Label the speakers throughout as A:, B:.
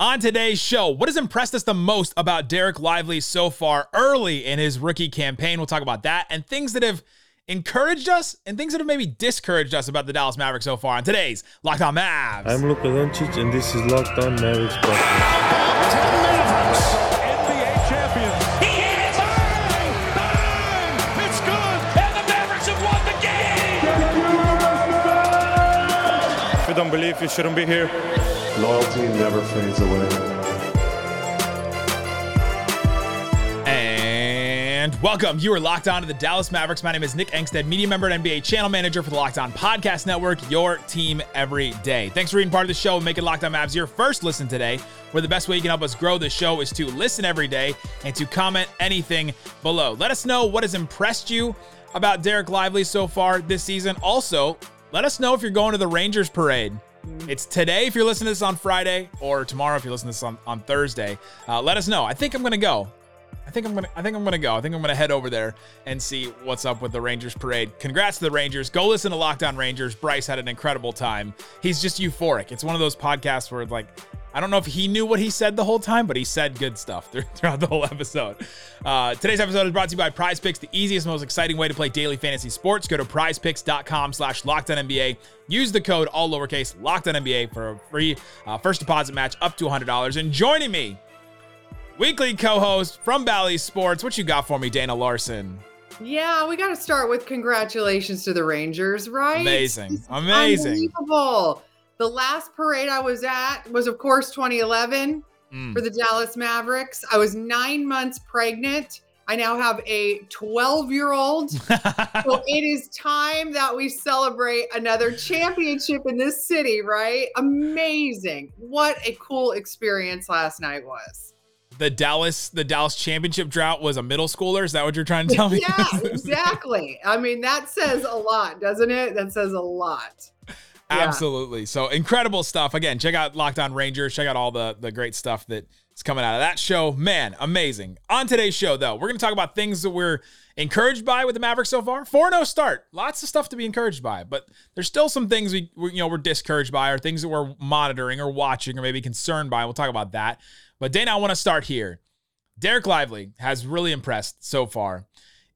A: On today's show, what has impressed us the most about Dereck Lively so far early in his rookie campaign? We'll talk about that and things that have encouraged us and things that have maybe discouraged us about the Dallas Mavericks so far on today's Locked On Mavs.
B: I'm Luka Doncic, and this is Locked On Mavericks podcast.
C: NBA champions.
D: He hit it! Bang! Bang! It's good! And the Mavericks have won the game!
C: If you don't believe, you shouldn't be here.
E: Loyalty never fades away.
A: And welcome. You are locked on to the Dallas Mavericks. My name is Nick Angstadt, media member and NBA channel manager for the Locked On Podcast Network, your team every day. Thanks for being part of the show and making Locked On Mavs your first listen today. Where the best way you can help us grow the show is to listen every day and to comment anything below. Let us know what has impressed you about Dereck Lively so far this season. Also, let us know if you're going to the Rangers parade. It's today if you're listening to this on Friday, or tomorrow if you're listening to this on, on Thursday. Uh, let us know. I think I'm gonna go. I think I'm gonna. I think I'm gonna go. I think I'm gonna head over there and see what's up with the Rangers parade. Congrats to the Rangers. Go listen to Locked On Rangers. Bryce had an incredible time. He's just euphoric. It's one of those podcasts where like. I don't know if he knew what he said the whole time, but he said good stuff throughout the whole episode. Uh, today's episode is brought to you by Prize Picks, the easiest, most exciting way to play daily fantasy sports. Go to prizepicks.com slash NBA. Use the code all lowercase locked on NBA for a free uh, first deposit match up to $100. And joining me weekly co-host from Bally Sports. What you got for me, Dana Larson?
F: Yeah, we got to start with congratulations to the Rangers, right?
A: Amazing, amazing.
F: unbelievable. The last parade I was at was, of course, 2011
A: Mm.
F: for the Dallas Mavericks. I was nine months pregnant. I now have a 12 year old. so it is time that we celebrate another championship in this city, right? Amazing. What a cool experience last night was.
A: The Dallas, the Dallas championship drought was a middle schooler. Is that what you're trying to tell me?
F: yeah, exactly. I mean, that says a lot, doesn't it? That says a lot. Yeah.
A: Absolutely. So incredible stuff. Again, check out Locked On Rangers. Check out all the the great stuff that is coming out of that show. Man, amazing. On today's show, though, we're going to talk about things that we're encouraged by with the Mavericks so far. 4-0 start. Lots of stuff to be encouraged by, but there's still some things we we- you know we're discouraged by, or things that we're monitoring or watching, or maybe concerned by. We'll talk about that. But Dana, I want to start here. Dereck Lively has really impressed so far.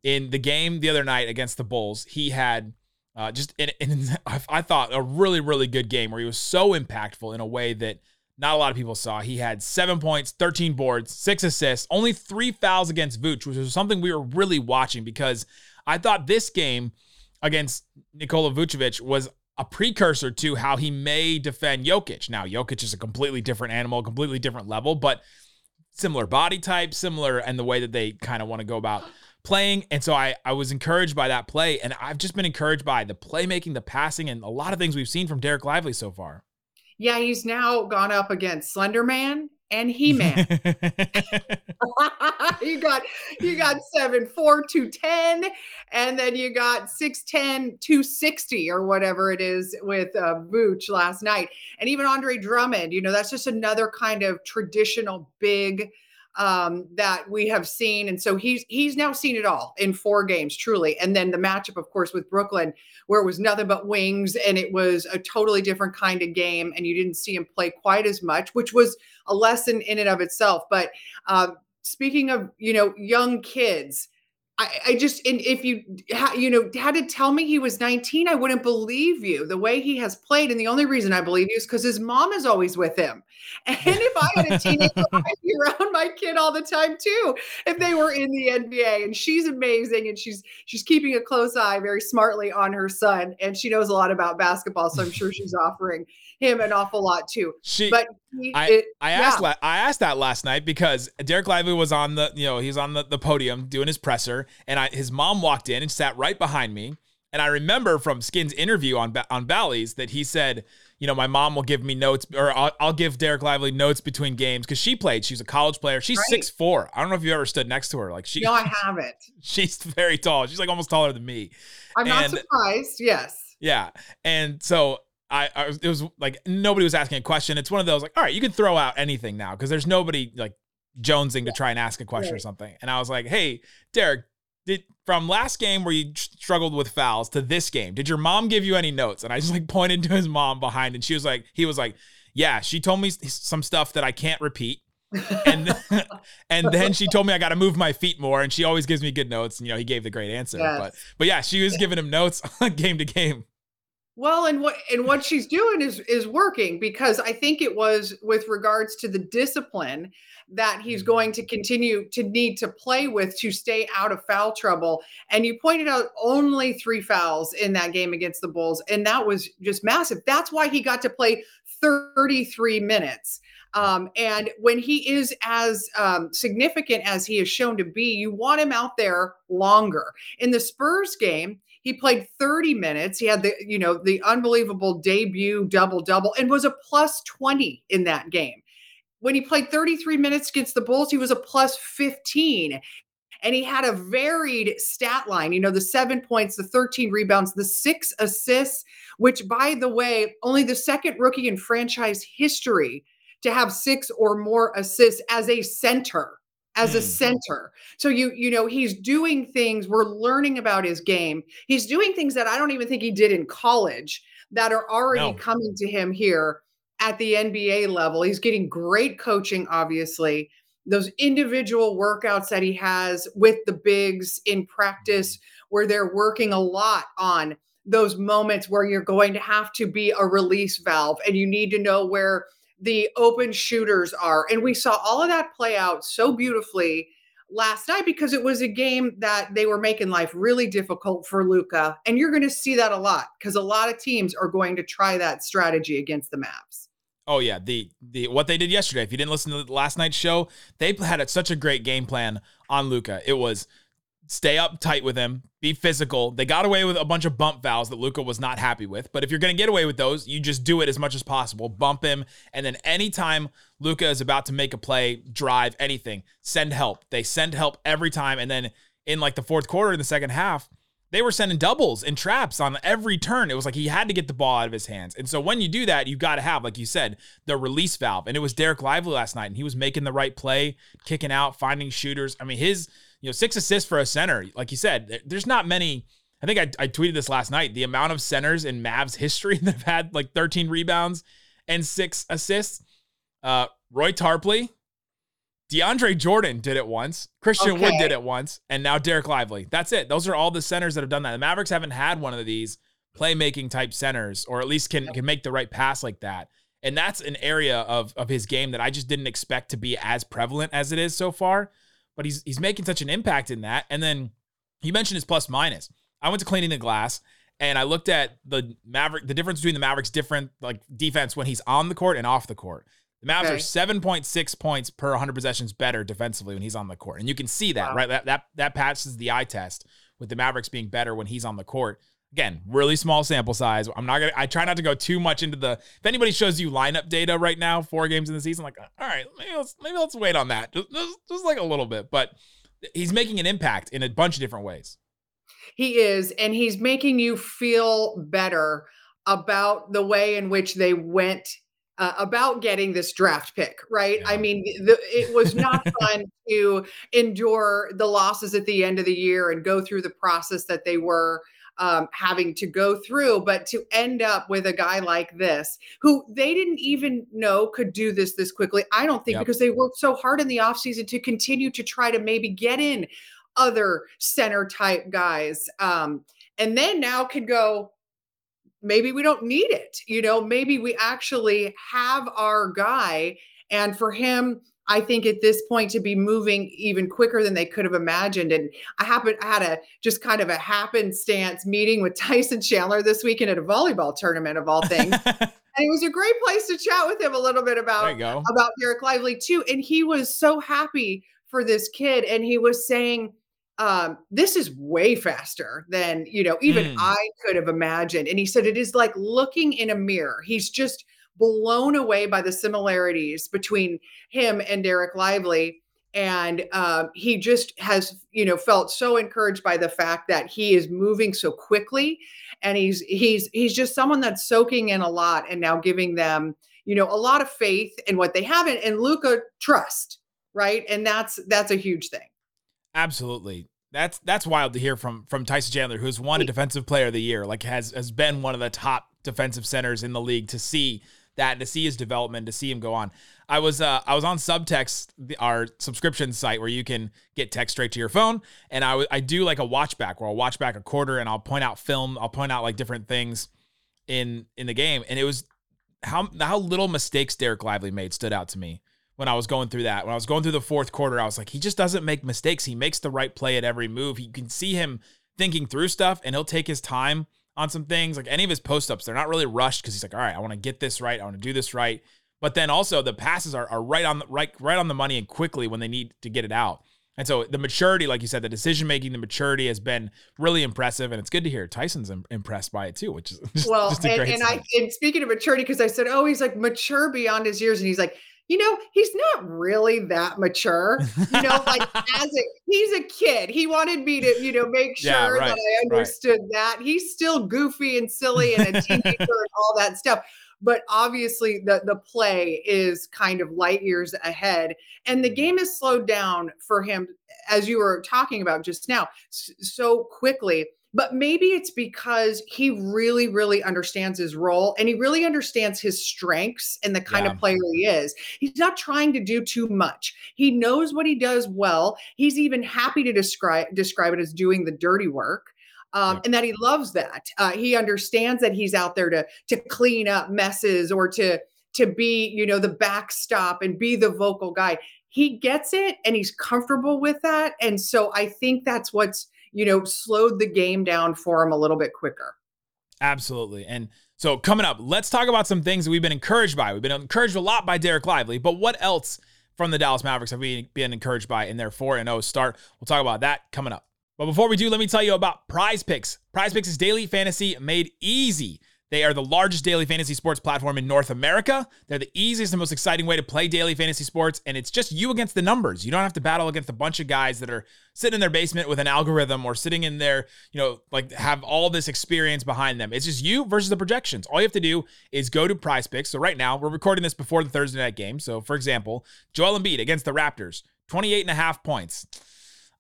A: In the game the other night against the Bulls, he had uh, just in, in I thought a really really good game where he was so impactful in a way that not a lot of people saw. He had seven points, 13 boards, six assists, only three fouls against Vooch, which was something we were really watching because I thought this game against Nikola Vucevic was a precursor to how he may defend Jokic. Now, Jokic is a completely different animal, completely different level, but similar body type, similar and the way that they kind of want to go about playing. And so I I was encouraged by that play, and I've just been encouraged by the playmaking, the passing, and a lot of things we've seen from Dereck Lively so far.
F: Yeah, he's now gone up against Slender Man and He Man. you got you got seven four two ten, and then you got 6'10, 260 or whatever it is with uh Vooch last night. And even Andre Drummond, you know, that's just another kind of traditional big um that we have seen and so he's he's now seen it all in four games truly. And then the matchup of course with brooklyn where it was nothing but wings and it was a totally different kind of game and you didn't see him play quite as much which was a lesson in and of itself. But um speaking of you know young kids I, I just and if you you know had to tell me he was 19 i wouldn't believe you the way he has played and the only reason i believe you is because his mom is always with him and if i had a teenager i'd be around my kid all the time too if they were in the nba and she's amazing and she's she's keeping a close eye very smartly on her son and she knows a lot about basketball so i'm sure she's offering him an awful lot too.
A: She,
F: but he,
A: I,
F: it,
A: I asked I asked that last night because Dereck Lively was on the you know he's on the, the podium doing his presser and I, his mom walked in and sat right behind me and I remember from Skin's interview on on Bally's that he said you know my mom will give me notes or I'll, I'll give Dereck Lively notes between games because she played. She's a college player. She's
F: Right.
A: six four. I don't know if you ever stood next to her. Like she
F: no i haven't.
A: she's very tall. She's like almost taller than me.
F: I'm not surprised. Yes.
A: Yeah. And so I, I was- it was like nobody was asking a question. It's one of those like, all right, you can throw out anything now because there's nobody like jonesing to try and ask a question or something. And I was like, hey, Dereck, did from last game where you struggled with fouls to this game, did your mom give you any notes? And I just like pointed to his mom behind, and she was like, he was like, yeah, she told me some stuff that I can't repeat. and and then she told me I got to move my feet more, and she always gives me good notes. And, you know, he gave the great answer, yes. but but yeah, she was giving him notes game to game.
F: Well, and what and what she's doing is is working because I think it was with regards to the discipline that he's mm-hmm. going to continue to need to play with to stay out of foul trouble. And you pointed out only three fouls in that game against the Bulls, and that was just massive. That's why he got to play 33 minutes. Um, and when he is as um, significant as he is shown to be, you want him out there longer. In the Spurs game, he played 30 minutes. He had the, you know, the unbelievable debut double double and was a plus 20 in that game. When he played 33 minutes against the Bulls, he was a plus 15 and he had a varied stat line you know the seven points the 13 rebounds the six assists which by the way only the second rookie in franchise history to have six or more assists as a center as a mm. center. So you you know he's doing things we're learning about his game. He's doing things that I don't even think he did in college that are already no. coming to him here at the NBA level. He's getting great coaching obviously. Those individual workouts that he has with the bigs in practice where they're working a lot on those moments where you're going to have to be a release valve and you need to know where the open shooters are. And we saw all of that play out so beautifully last night because it was a game that they were making life really difficult for Luka. And you're going to see that a lot because a lot of teams are going to try that strategy against the Mavs.
A: Oh yeah, the the what they did yesterday. If you didn't listen to last night's show, they had such a great game plan on Luka. It was stay up tight with him, be physical. They got away with a bunch of bump fouls that Luka was not happy with. But if you're going to get away with those, you just do it as much as possible. Bump him. And then anytime Luka is about to make a play, drive, anything, send help. They send help every time. And then in like the fourth quarter in the second half, they were sending doubles and traps on every turn. It was like he had to get the ball out of his hands. And so when you do that, you got to have, like you said, the release valve. And it was Dereck Lively last night, and he was making the right play, kicking out, finding shooters. I mean, his you know, six assists for a center. Like you said, there's not many. I think I, I tweeted this last night. The amount of centers in Mavs history that have had like 13 rebounds and six assists. Uh, Roy Tarpley, DeAndre Jordan did it once. Christian okay. Wood did it once, and now Dereck Lively. That's it. Those are all the centers that have done that. The Mavericks haven't had one of these playmaking type centers, or at least can can make the right pass like that. And that's an area of of his game that I just didn't expect to be as prevalent as it is so far but he's he's making such an impact in that. And then you mentioned his plus minus. I went to cleaning the glass and I looked at the Maverick, the difference between the Mavericks' different like defense when he's on the court and off the court. The Mavs okay. are 7.6 points per 100 possessions better defensively when he's on the court. And you can see that, wow. right? That, that that passes the eye test with the Mavericks being better when he's on the court. Again, really small sample size. I'm not gonna. I try not to go too much into the. If anybody shows you lineup data right now, four games in the season, like, all right, maybe let's maybe let's wait on that, just, just, just like a little bit. But he's making an impact in a bunch of different ways.
F: He is, and he's making you feel better about the way in which they went uh, about getting this draft pick, right? Yeah. I mean, the, it was not fun to endure the losses at the end of the year and go through the process that they were um, having to go through, but to end up with a guy like this, who they didn't even know could do this this quickly. I don't think yep. because they worked so hard in the offseason to continue to try to maybe get in other center type guys. Um, and then now can go, maybe we don't need it. You know, maybe we actually have our guy. And for him, I think at this point to be moving even quicker than they could have imagined. And I happened, I had a just kind of a happenstance meeting with Tyson Chandler this weekend at a volleyball tournament of all things. and it was a great place to chat with him a little bit about about Dereck Lively too. And he was so happy for this kid, and he was saying, um, "This is way faster than you know even mm. I could have imagined." And he said, "It is like looking in a mirror." He's just blown away by the similarities between him and Dereck Lively. And uh, he just has, you know, felt so encouraged by the fact that he is moving so quickly, and he's he's he's just someone that's soaking in a lot and now giving them, you know, a lot of faith in what they have and, and luka trust, right? And that's that's a huge thing.
A: Absolutely that's that's wild to hear from from Tyson Chandler, who's won a defensive player of the year, like has has been one of the top defensive centers in the league. To see that, to see his development, to see him go on. I was uh, I was on Subtext, our subscription site where you can get text straight to your phone, and I, w- I do like a watch back where I'll watch back a quarter and I'll point out film, I'll point out like different things in in the game, and it was how how little mistakes Dereck Lively made stood out to me when I was going through that. When I was going through the fourth quarter, I was like, he just doesn't make mistakes. He makes the right play at every move. You can see him thinking through stuff, and he'll take his time on some things. Like any of his post ups, they're not really rushed because he's like, all right, I want to get this right. I want to do this right. But then also the passes are, are right on the right right on the money and quickly when they need to get it out. And so the maturity, like you said, the decision making, the maturity has been really impressive, and it's good to hear Tyson's Im- impressed by it too, which is just,
F: well.
A: just
F: and, and I and speaking of maturity, because I said, oh, he's like mature beyond his years, and he's like, you know, he's not really that mature. You know, like as a he's a kid. He wanted me to, you know, make sure
A: Yeah, right,
F: that I understood that. He's still goofy and silly and a teenager and all that stuff. But obviously the the play is kind of light years ahead. And the mm-hmm. game is slowed down for him, as you were talking about just now, so quickly but maybe it's because he really really understands his role and he really understands his strengths and the kind
A: Yeah.
F: of player he is. He's not trying to do too much. He knows what he does well. He's even happy to describe describe it as doing the dirty work um, and that he loves that. Uh, he understands that he's out there to to clean up messes or to to be you know the backstop and be the vocal guy. He gets it and he's comfortable with that and so i think that's what's you know, slowed the game down for him a little bit quicker.
A: Absolutely. And so coming up, let's talk about some things that we've been encouraged by. We've been encouraged a lot by Dereck Lively, but what else from the Dallas Mavericks have we been encouraged by in their 4 and 0 start? We'll talk about that coming up. But before we do, let me tell you about Prize Picks. Prize Picks is daily fantasy made easy. They are the largest daily fantasy sports platform in North America. They're the easiest and most exciting way to play daily fantasy sports, and it's just you against the numbers. You don't have to battle against a bunch of guys that are sitting in their basement with an algorithm or sitting in there, you know, like have all this experience behind them. It's just you versus the projections. All you have to do is go to Prize Picks. So right now, we're recording this before the Thursday night game. So for example, Joel Embiid against the Raptors, 28 and a half points.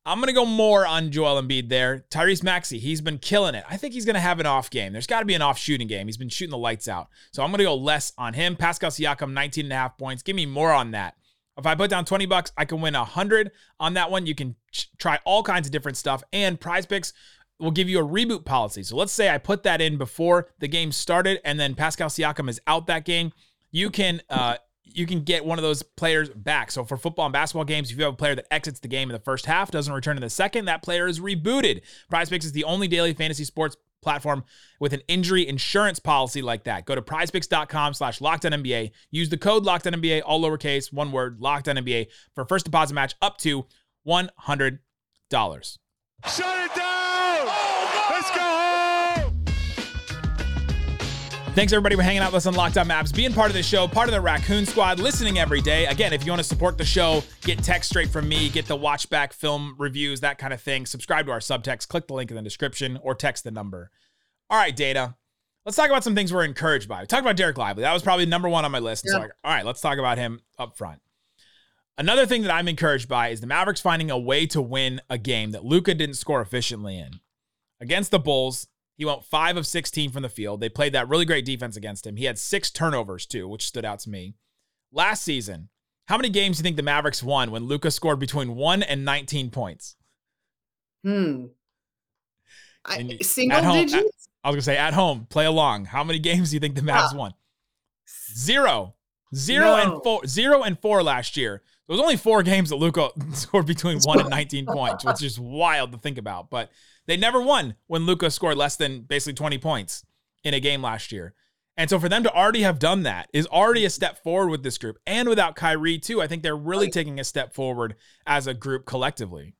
A: I'm going to go more on Joel Embiid there. Tyrese Maxey, he's been killing it. I think he's going to have an off game. There's got to be an off shooting game. He's been shooting the lights out. So I'm going to go less on him. Pascal Siakam, 19 and a half points. Give me more on that. If I put down 20 bucks, I can win 100 on that one. You can ch- try all kinds of different stuff. And prize picks will give you a reboot policy. So let's say I put that in before the game started and then Pascal Siakam is out that game. You can, uh, you can get one of those players back. So for football and basketball games, if you have a player that exits the game in the first half, doesn't return in the second, that player is rebooted. PrizePicks is the only daily fantasy sports platform with an injury insurance policy like that. Go to prizepicks.com slash lockdown Use the code lockdown all lowercase, one word, lockdown for first deposit match up to $100.
C: Shut it down!
A: Thanks everybody for hanging out with us on Locked On Mavs, being part of the show, part of the Raccoon Squad, listening every day. Again, if you want to support the show, get text straight from me, get the watch back film reviews, that kind of thing. Subscribe to our subtext, click the link in the description, or text the number. All right, Dana. Let's talk about some things we're encouraged by. We talked about Dereck Lively. That was probably number one on my list. So,
F: Yeah.
A: like, all right, let's talk about him up front. Another thing that I'm encouraged by is the Mavericks finding a way to win a game that Luka didn't score efficiently in. Against the Bulls, he went 5 of 16 from the field. They played that really great defense against him. He had six turnovers too, which stood out to me. Last season, how many games do you think the Mavericks won when Luka scored between 1 and 19 points?
F: Hmm. I, single
A: at home-
F: digits?
A: I was going to say at home, play along. How many games do you think the Mavs
F: Yeah.
A: won? Zero. Zero
F: No.
A: and four. Zero and four last year. There was only four games that Luka scored between one and 19 points, which is wild to think about. But they never won when Luka scored less than basically 20 points in a game last year. And so for them to already have done that is already a step forward with this group. And without Kyrie, too, I think they're really
F: Right.
A: taking a step forward as a group collectively.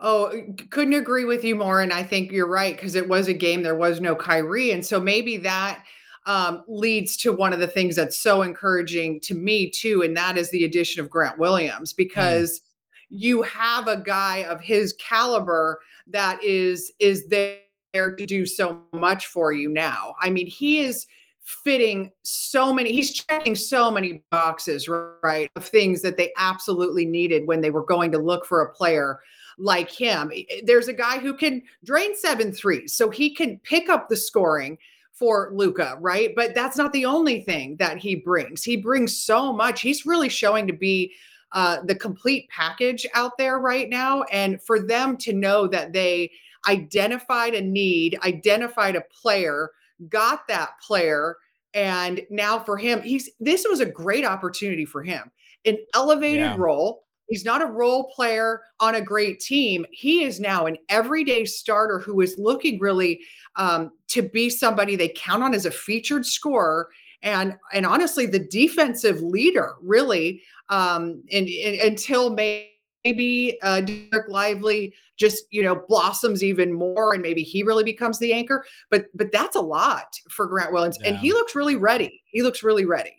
F: Oh, couldn't agree with you more. And I think you're right because it was a game. There was no Kyrie, and so maybe that um, leads to one of the things that's so encouraging to me too, and that is the addition of Grant Williams because you have a guy of his caliber that is is there to do so much for you now. I mean, he is fitting so many he's checking so many boxes right of things that they absolutely needed when they were going to look for a player like him. There's a guy who can drain seven threes, so he can pick up the scoring for luka right? But that's not the only thing that he brings. He brings so much. He's really showing to be uh, the complete package out there right now. And for them to know that they identified a need, identified a player, got that player, and now for him, he's this was a great opportunity for him. An elevated yeah. role. He's not a role player on a great team. He is now an everyday starter who is looking really um, to be somebody they count on as a featured scorer and and honestly the defensive leader really um, and, and until maybe uh, Dereck Lively just you know blossoms even more, and maybe he really becomes the anchor. But but that's a lot for Grant Williams, yeah. and he looks really ready. He looks really ready.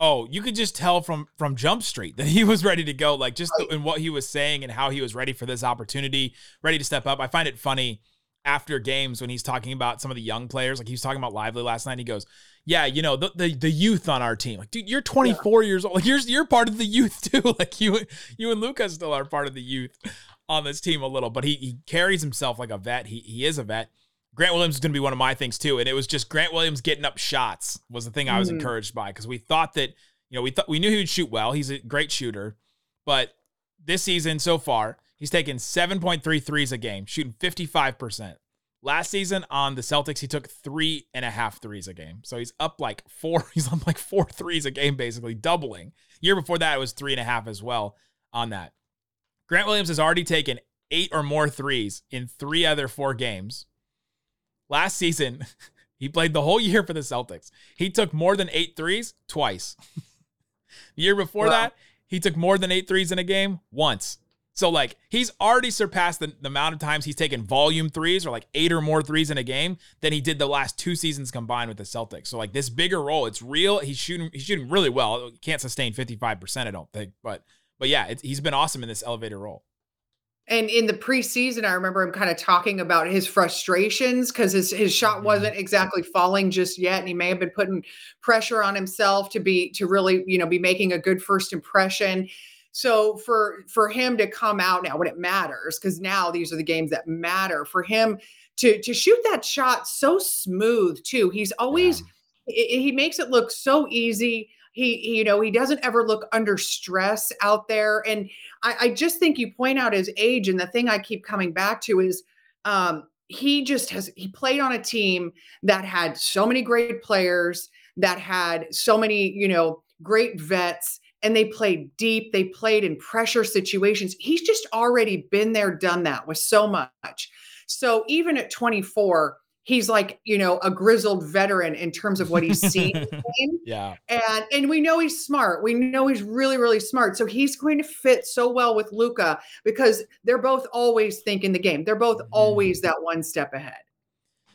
A: Oh, you could just tell from from Jump Street that he was ready to go, like just right. in what he was saying and how he was ready for this opportunity, ready to step up. I find it funny after games when he's talking about some of the young players, like he was talking about Lively last night. He goes, yeah, you know, the, the, the youth on our team. Like, dude, you're 24 yeah. years old. Like, you're you're part of the youth too. Like you you and Luka still are part of the youth on this team a little, but he he carries himself like a vet. He he is a vet. Grant Williams is going to be one of my things too, and it was just Grant Williams getting up shots was the thing I was mm encouraged by because we thought that you know we thought we knew he would shoot well. He's a great shooter, but this season so far he's taken 7.3 threes a game, shooting 55 percent. Last season on the Celtics, he took three and a half threes a game. So he's up like four, he's up like four threes a game, basically doubling. Year before that, it was three and a half as well on that. Grant Williams has already taken eight or more threes in three other four games. Last season, he played the whole year for the Celtics. He took more than eight threes twice. the year before that, he took more than eight threes in a game once. So like he's already surpassed the, the, amount of times he's taken volume threes or like eight or more threes in a game than he did the last two seasons combined with the Celtics. So like this bigger role, it's real. He's shooting he's shooting really well. Can't sustain 55%, I don't think. But but yeah, he's been awesome in this elevator role.
F: And in the preseason, I remember him kind of talking about his frustrations because his, his shot mm-hmm. wasn't exactly falling just yet. And he may have been putting pressure on himself to be to really, you know, be making a good first impression. So for for him to come out now when it matters, because now these are the games that matter for him to to shoot that shot so smooth too. He's always yeah. he makes it look so easy. He, you know, he doesn't ever look under stress out there. And I, I just think you point out his age, and the thing I keep coming back to is um, he just has he played on a team that had so many great players, that had so many, you know, great vets and they played deep. They played in pressure situations. He's just already been there, done that with so much. So even at 24, he's like, you know, a grizzled veteran in terms of what he's seen.
A: yeah.
F: And and we know he's smart. We know he's really, really smart. So he's going to fit so well with Luka because they're both always thinking the game. They're both mm-hmm. always that one step ahead.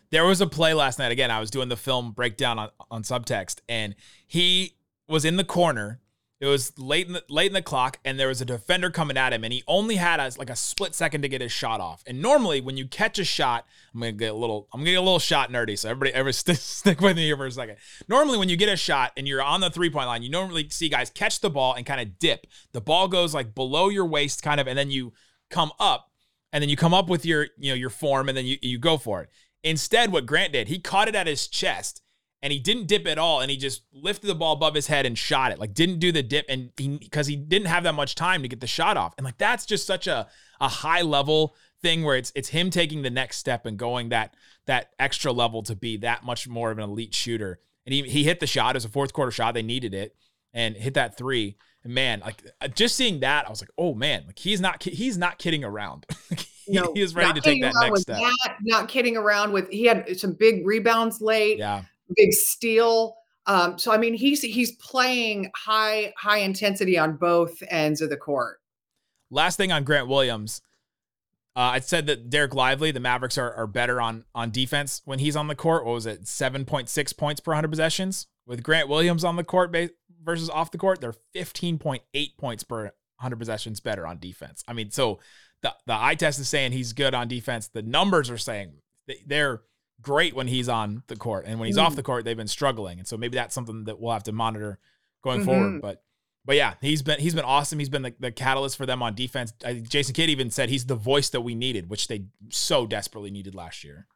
A: There was a play last night. Again, I was doing the film breakdown on, on subtext, and he was in the corner it was late in the late in the clock, and there was a defender coming at him, and he only had a, like a split second to get his shot off. And normally, when you catch a shot, I'm gonna get a little, I'm gonna get a little shot nerdy. So everybody, ever stick, stick with me here for a second. Normally, when you get a shot and you're on the three point line, you normally see guys catch the ball and kind of dip. The ball goes like below your waist, kind of, and then you come up, and then you come up with your, you know, your form, and then you you go for it. Instead, what Grant did, he caught it at his chest and he didn't dip at all and he just lifted the ball above his head and shot it. Like didn't do the dip and he because he didn't have that much time to get the shot off. And like that's just such a a high level thing where it's it's him taking the next step and going that that extra level to be that much more of an elite shooter. And he, he hit the shot. As a fourth quarter shot. They needed it and hit that three. And man like uh, just seeing that i was like oh man like he's not he's not kidding around. He, no, he is ready to take that next step.
F: that, not kidding around with he had some big rebounds late.
A: Yeah
F: big steal. Um, so I mean, he's he's playing high high intensity on both ends of the court.
A: Last thing on Grant Williams, uh, I said that Dereck Lively, the Mavericks are, are better on on defense when he's on the court. What was it, seven point six points per hundred possessions? With Grant Williams on the court versus off the court, they're fifteen point eight points per hundred possessions better on defense. I mean, so the the eye test is saying he's good on defense. The numbers are saying they're great when he's on the court, and when he's mm. off the court, they've been struggling. And so maybe that's something that we'll have to monitor going mm-hmm. forward. But but yeah, he's been he's been awesome. He's been the, the catalyst for them on defense. I, Jason Kidd even said he's the voice that we needed, which they so desperately needed last year.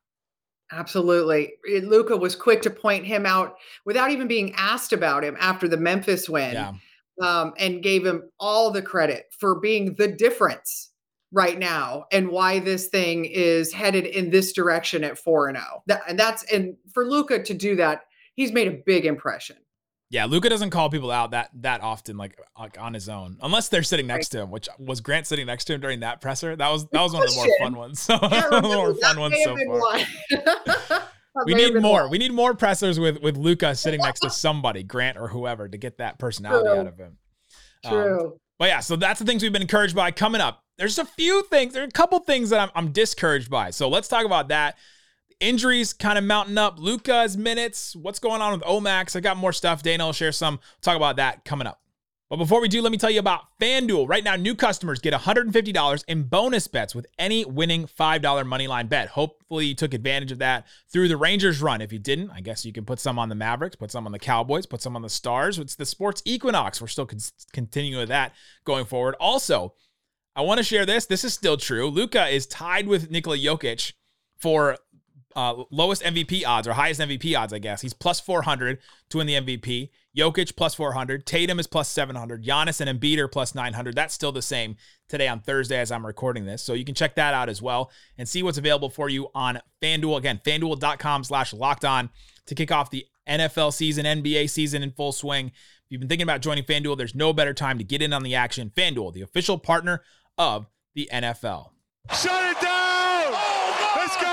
F: Absolutely. Luka was quick to point him out without even being asked about him after the Memphis win.
A: Yeah.
F: Um, and gave him all the credit for being the difference right now and why this thing is headed in this direction at 4 and 0. And that's and for Luka to do that, he's made a big impression.
A: Yeah, Luka doesn't call people out that that often, like like on his own, unless they're sitting next right. to him. Which was Grant sitting next to him during that presser? That was that was one of the more fun ones. So yeah, one of the more fun ones so far. we need more. One. We need more pressers with with Luka sitting next to somebody, Grant or whoever, to get that personality
F: True.
A: out of him.
F: True.
A: Um, but yeah, so that's the things we've been encouraged by. Coming up, there's a few things. There are a couple things that I'm, I'm discouraged by. So let's talk about that. Injuries kind of mounting up. Luka's minutes. What's going on with Omax? I got more stuff. Dana will share some. talk about that coming up. But before we do, let me tell you about FanDuel. Right now, new customers get $150 in bonus bets with any winning $5 moneyline bet. Hopefully, you took advantage of that through the Rangers run. If you didn't, I guess you can put some on the Mavericks, put some on the Cowboys, put some on the Stars. It's the sports equinox. We're still con- continuing with that going forward. Also, I want to share this. This is still true. Luka is tied with Nikola Jokic for uh, lowest MVP odds or highest MVP odds, I guess. He's plus 400 to win the MVP. Jokic plus 400. Tatum is plus 700. Giannis and Embiid are plus 900. That's still the same today on Thursday as I'm recording this. So you can check that out as well and see what's available for you on FanDuel. Again, fanduel.com slash locked on to kick off the NFL season, NBA season in full swing. If you've been thinking about joining FanDuel, there's no better time to get in on the action. FanDuel, the official partner of the NFL.
C: Shut it down! Oh, no! Let's go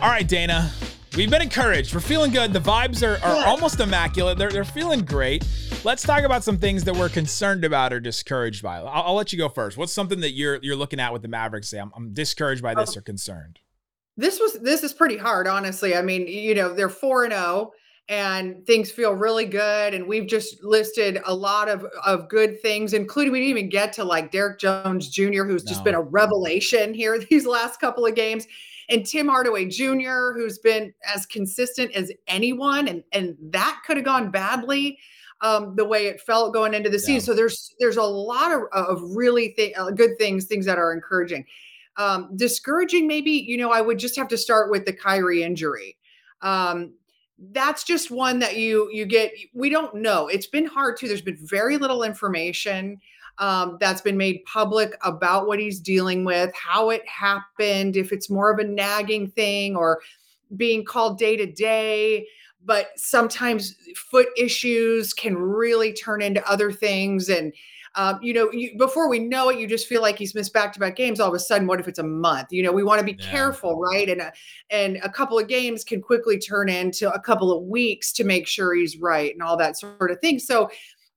A: all right, Dana. We've been encouraged. We're feeling good. The vibes are, are almost immaculate. They're, they're feeling great. Let's talk about some things that we're concerned about or discouraged by. I'll, I'll let you go first. What's something that you're you're looking at with the Mavericks? Say, I'm, I'm discouraged by this oh. or concerned.
F: This was this is pretty hard, honestly. I mean, you know, they're four and zero oh, and things feel really good. And we've just listed a lot of, of good things, including we didn't even get to like Derrick Jones Jr., who's no. just been a revelation here these last couple of games and Tim Hardaway Jr., who's been as consistent as anyone, and and that could have gone badly. Um, the way it felt going into the yeah. season. So there's there's a lot of, of really th- uh, good things, things that are encouraging. Um, discouraging, maybe you know, I would just have to start with the Kyrie injury. Um, that's just one that you you get. We don't know. It's been hard too. There's been very little information um, that's been made public about what he's dealing with, how it happened, if it's more of a nagging thing or being called day to day. But sometimes foot issues can really turn into other things. And, um, you know, you, before we know it, you just feel like he's missed back to back games. All of a sudden, what if it's a month? You know, we want to be yeah. careful, right? And a, and a couple of games can quickly turn into a couple of weeks to make sure he's right and all that sort of thing. So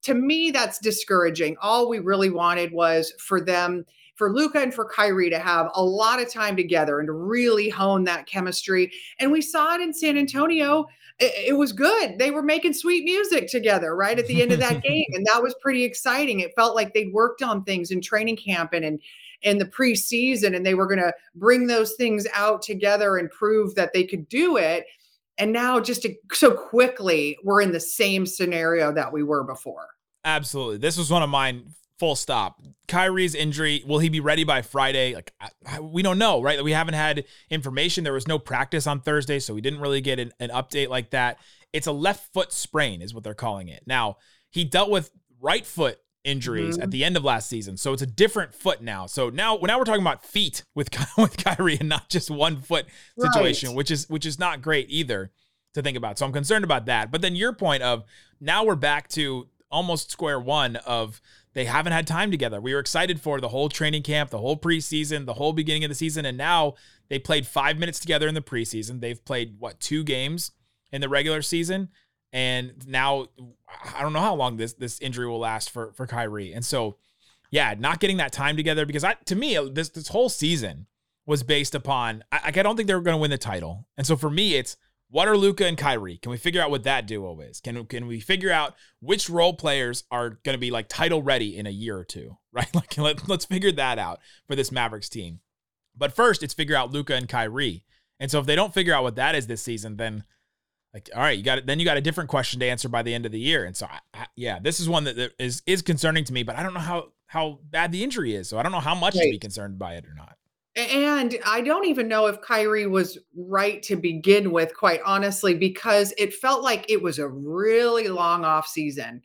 F: to me, that's discouraging. All we really wanted was for them, for Luka and for Kyrie to have a lot of time together and to really hone that chemistry. And we saw it in San Antonio. It, it was good. They were making sweet music together right at the end of that game. And that was pretty exciting. It felt like they'd worked on things in training camp and in in the preseason and they were going to bring those things out together and prove that they could do it and now just to, so quickly, we're in the same scenario that we were before.
A: Absolutely. This was one of mine. Full stop. Kyrie's injury, will he be ready by Friday? Like, I, we don't know, right? We haven't had information. There was no practice on Thursday, so we didn't really get an, an update like that. It's a left foot sprain, is what they're calling it. Now, he dealt with right foot injuries mm-hmm. at the end of last season. So it's a different foot now. So now now we're talking about feet with with Kyrie and not just one foot situation, right. which is which is not great either to think about. So I'm concerned about that. But then your point of now we're back to almost square one of they haven't had time together. We were excited for the whole training camp, the whole preseason, the whole beginning of the season and now they played 5 minutes together in the preseason. They've played what, two games in the regular season and now I don't know how long this this injury will last for for Kyrie. And so, yeah, not getting that time together because I to me this this whole season was based upon I, I don't think they were going to win the title. And so for me, it's what are Luka and Kyrie? Can we figure out what that duo is? Can can we figure out which role players are going to be like title ready in a year or two? Right? Like let, let's figure that out for this Mavericks team. But first, it's figure out Luka and Kyrie. And so if they don't figure out what that is this season, then like all right you got it then you got a different question to answer by the end of the year and so I, I, yeah this is one that, that is is concerning to me but i don't know how how bad the injury is so i don't know how much right. to be concerned by it or not
F: And I don't even know if Kyrie was right to begin with, quite honestly, because it felt like it was a really long off season.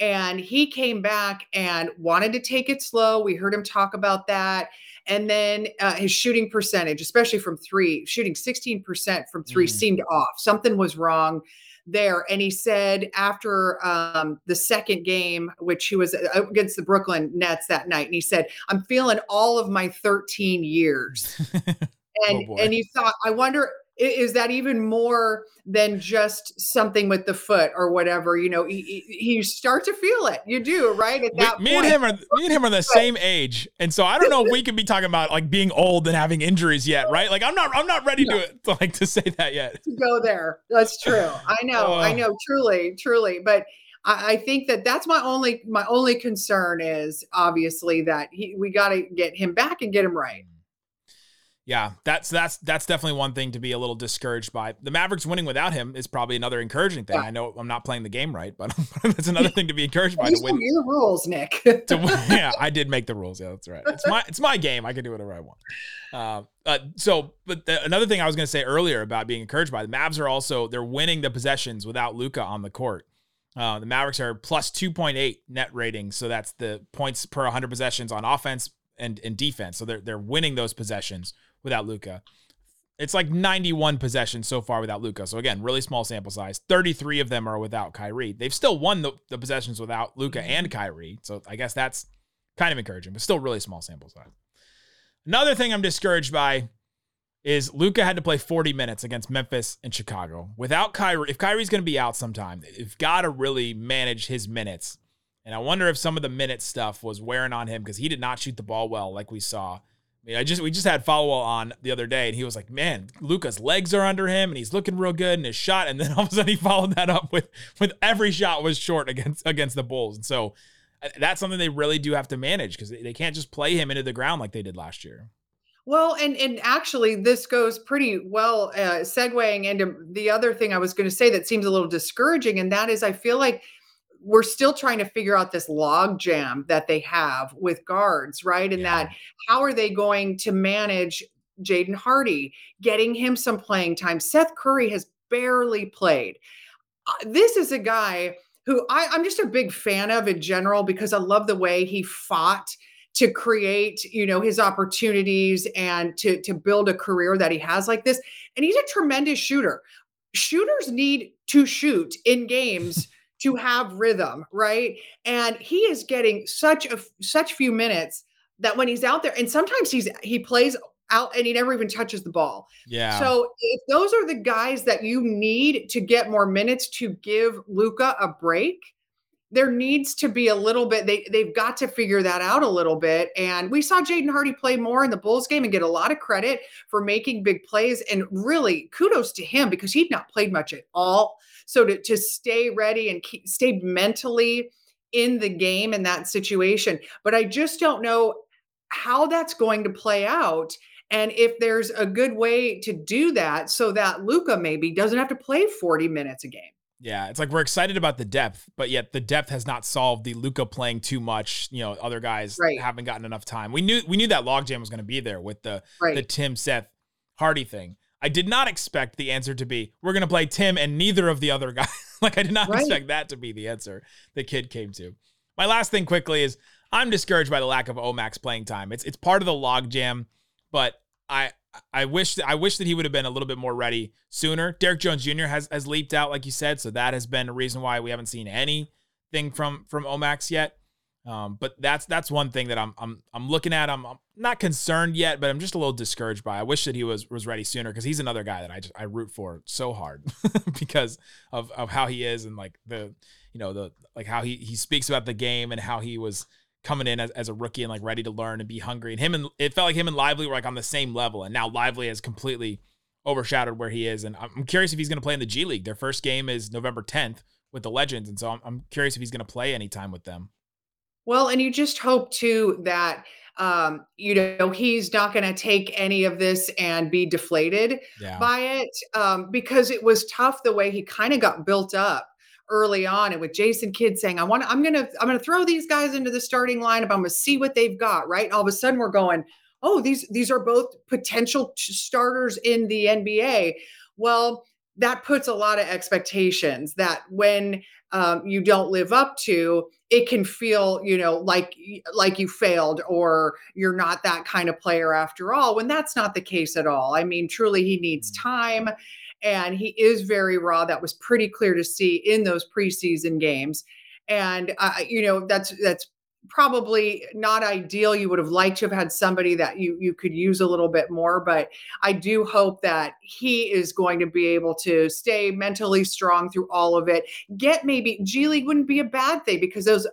F: And he came back and wanted to take it slow. We heard him talk about that. And then uh, his shooting percentage, especially from three, shooting 16% from three, mm. seemed off. Something was wrong there. And he said after um, the second game, which he was uh, against the Brooklyn Nets that night, and he said, I'm feeling all of my 13 years. and oh and he thought, I wonder is that even more than just something with the foot or whatever you know you, start to feel it. You do right at that
A: me point. and him are me and him are the same age. And so i don't know if we could be talking about like being old and having injuries yet right? Like i'm not i'm not ready to, to like to say that yet.
F: To go there. That's true. I know. Uh, i know. Truly truly. But I, I think that that's my only my only concern is obviously that he we got to get him back and get him right
A: yeah, that's that's that's definitely one thing to be a little discouraged by. The Mavericks winning without him is probably another encouraging thing. Yeah. I know I'm not playing the game right, but that's another thing to be encouraged by.
F: To win. Your rules, Nick.
A: to yeah, I did make the rules. Yeah, that's right. It's my it's my game. I can do whatever I want. Uh, uh, so, but the, another thing I was going to say earlier about being encouraged by the Mavs are also they're winning the possessions without Luka on the court. Uh, the Mavericks are plus 2.8 net rating, so that's the points per 100 possessions on offense and, and defense. So they're they're winning those possessions without Luka. It's like 91 possessions so far without Luka. So again, really small sample size. 33 of them are without Kyrie. They've still won the, the possessions without Luka mm-hmm. and Kyrie. So I guess that's kind of encouraging, but still really small sample size. Another thing I'm discouraged by is Luka had to play 40 minutes against Memphis and Chicago. Without Kyrie, if Kyrie's going to be out sometime, they've got to really manage his minutes. And I wonder if some of the minute stuff was wearing on him because he did not shoot the ball well like we saw I mean, I just we just had Followill the other day, and he was like, "Man, Luka's legs are under him, and he's looking real good in his shot." And then all of a sudden, he followed that up with with every shot was short against against the Bulls, and so uh, that's something they really do have to manage because they can't just play him into the ground like they did last year.
F: Well, and and actually, this goes pretty well, uh, segueing into the other thing I was going to say that seems a little discouraging, and that is, I feel like we're still trying to figure out this log jam that they have with guards, right? And yeah. that how are they going to manage Jaden Hardy, getting him some playing time? Seth Curry has barely played. Uh, this is a guy who I, I'm just a big fan of in general because I love the way he fought to create, you know, his opportunities and to to build a career that he has like this. And he's a tremendous shooter. Shooters need to shoot in games to have rhythm, right? And he is getting such a such few minutes that when he's out there, and sometimes he's he plays out and he never even touches the ball.
A: Yeah.
F: So if those are the guys that you need to get more minutes to give Luka a break, there needs to be a little bit. They they've got to figure that out a little bit. And we saw Jaden Hardy play more in the Bulls game and get a lot of credit for making big plays. And really, kudos to him because he'd not played much at all so to, to stay ready and keep, stay mentally in the game in that situation. But I just don't know how that's going to play out. And if there's a good way to do that so that Luka maybe doesn't have to play 40 minutes a game.
A: Yeah, it's like we're excited about the depth, but yet the depth has not solved the Luka playing too much. You know, other guys right. haven't gotten enough time. We knew we knew that logjam was going to be there with the right. the Tim Seth Hardy thing. I did not expect the answer to be we're going to play Tim and neither of the other guys. like I did not right. expect that to be the answer the Kidd came to. My last thing quickly is I'm discouraged by the lack of Omax playing time. It's it's part of the logjam, but I I wish I wish that he would have been a little bit more ready sooner. Derrick Jones Jr. has has leaped out like you said, so that has been a reason why we haven't seen anything from from Omax yet. Um, but that's that's one thing that I'm I'm I'm looking at. I'm, I'm, not concerned yet, but I'm just a little discouraged by. I wish that he was was ready sooner because he's another guy that I just I root for so hard because of of how he is and like the you know the like how he he speaks about the game and how he was coming in as, as a rookie and like ready to learn and be hungry. And him and it felt like him and Lively were like on the same level, and now Lively has completely overshadowed where he is. And I'm curious if he's going to play in the G League. Their first game is November 10th with the Legends, and so I'm, I'm curious if he's going to play anytime with them.
F: Well, and you just hope too that um, you know he's not going to take any of this and be deflated yeah. by it um, because it was tough the way he kind of got built up early on and with Jason Kidd saying I want I'm going to I'm going to throw these guys into the starting lineup I'm going to see what they've got right all of a sudden we're going oh, these these are both potential starters in the NBA. Well, that puts a lot of expectations that when um, you don't live up to it can feel you know like like you failed or you're not that kind of player after all when that's not the case at all i mean truly he needs mm. time and he is very raw that was pretty clear to see in those preseason games and uh, you know that's that's probably not ideal. You would have liked to have had somebody that you you could use a little bit more, but I do hope that he is going to be able to stay mentally strong through all of it. Get maybe G League wouldn't be a bad thing because those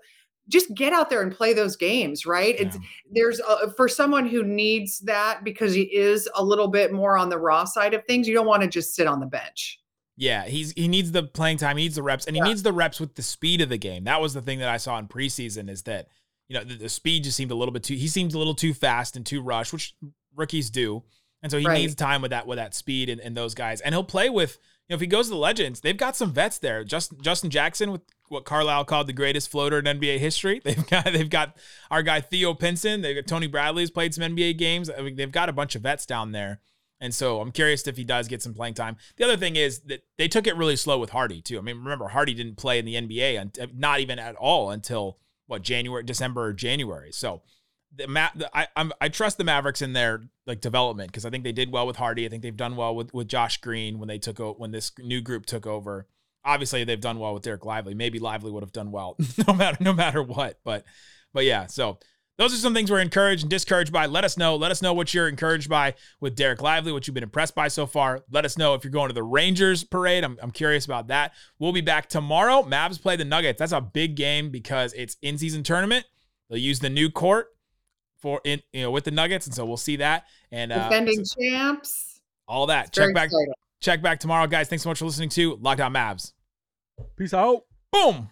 F: just get out there and play those games, right? Yeah. It's there's a, for someone who needs that because he is a little bit more on the raw side of things. You don't want to just sit on the bench.
A: Yeah, he's he needs the playing time, he needs the reps, and he yeah. needs the reps with the speed of the game. That was the thing that I saw in preseason is that you know the, the speed just seemed a little bit too. He seemed a little too fast and too rushed, which rookies do, and so he right. needs time with that with that speed and, and those guys. And he'll play with you know if he goes to the Legends, they've got some vets there. Just Justin Jackson with what Carlisle called the greatest floater in NBA history. They've got they've got our guy Theo Pinson. They've got Tony Bradley's played some NBA games. I mean, they've got a bunch of vets down there. And so I'm curious if he does get some playing time. The other thing is that they took it really slow with Hardy too. I mean, remember Hardy didn't play in the NBA, not even at all until what January, December, or January. So the Ma- the, I I'm, i trust the Mavericks in their like development because I think they did well with Hardy. I think they've done well with with Josh Green when they took o- when this new group took over. Obviously, they've done well with Dereck Lively. Maybe Lively would have done well no matter no matter what. But but yeah, so those are some things we're encouraged and discouraged by. Let us know. Let us know what you're encouraged by with Dereck Lively, what you've been impressed by so far. Let us know if you're going to the Rangers parade. I'm, I'm curious about that. We'll be back tomorrow. Mavs play the Nuggets. That's a big game because it's in season tournament. They'll use the new court for in you know with the Nuggets, and so we'll see that. And
F: uh, defending so, champs.
A: All that. It's check back. Exciting. Check back tomorrow, guys. Thanks so much for listening to Locked On Mavs.
B: Peace out.
A: Boom.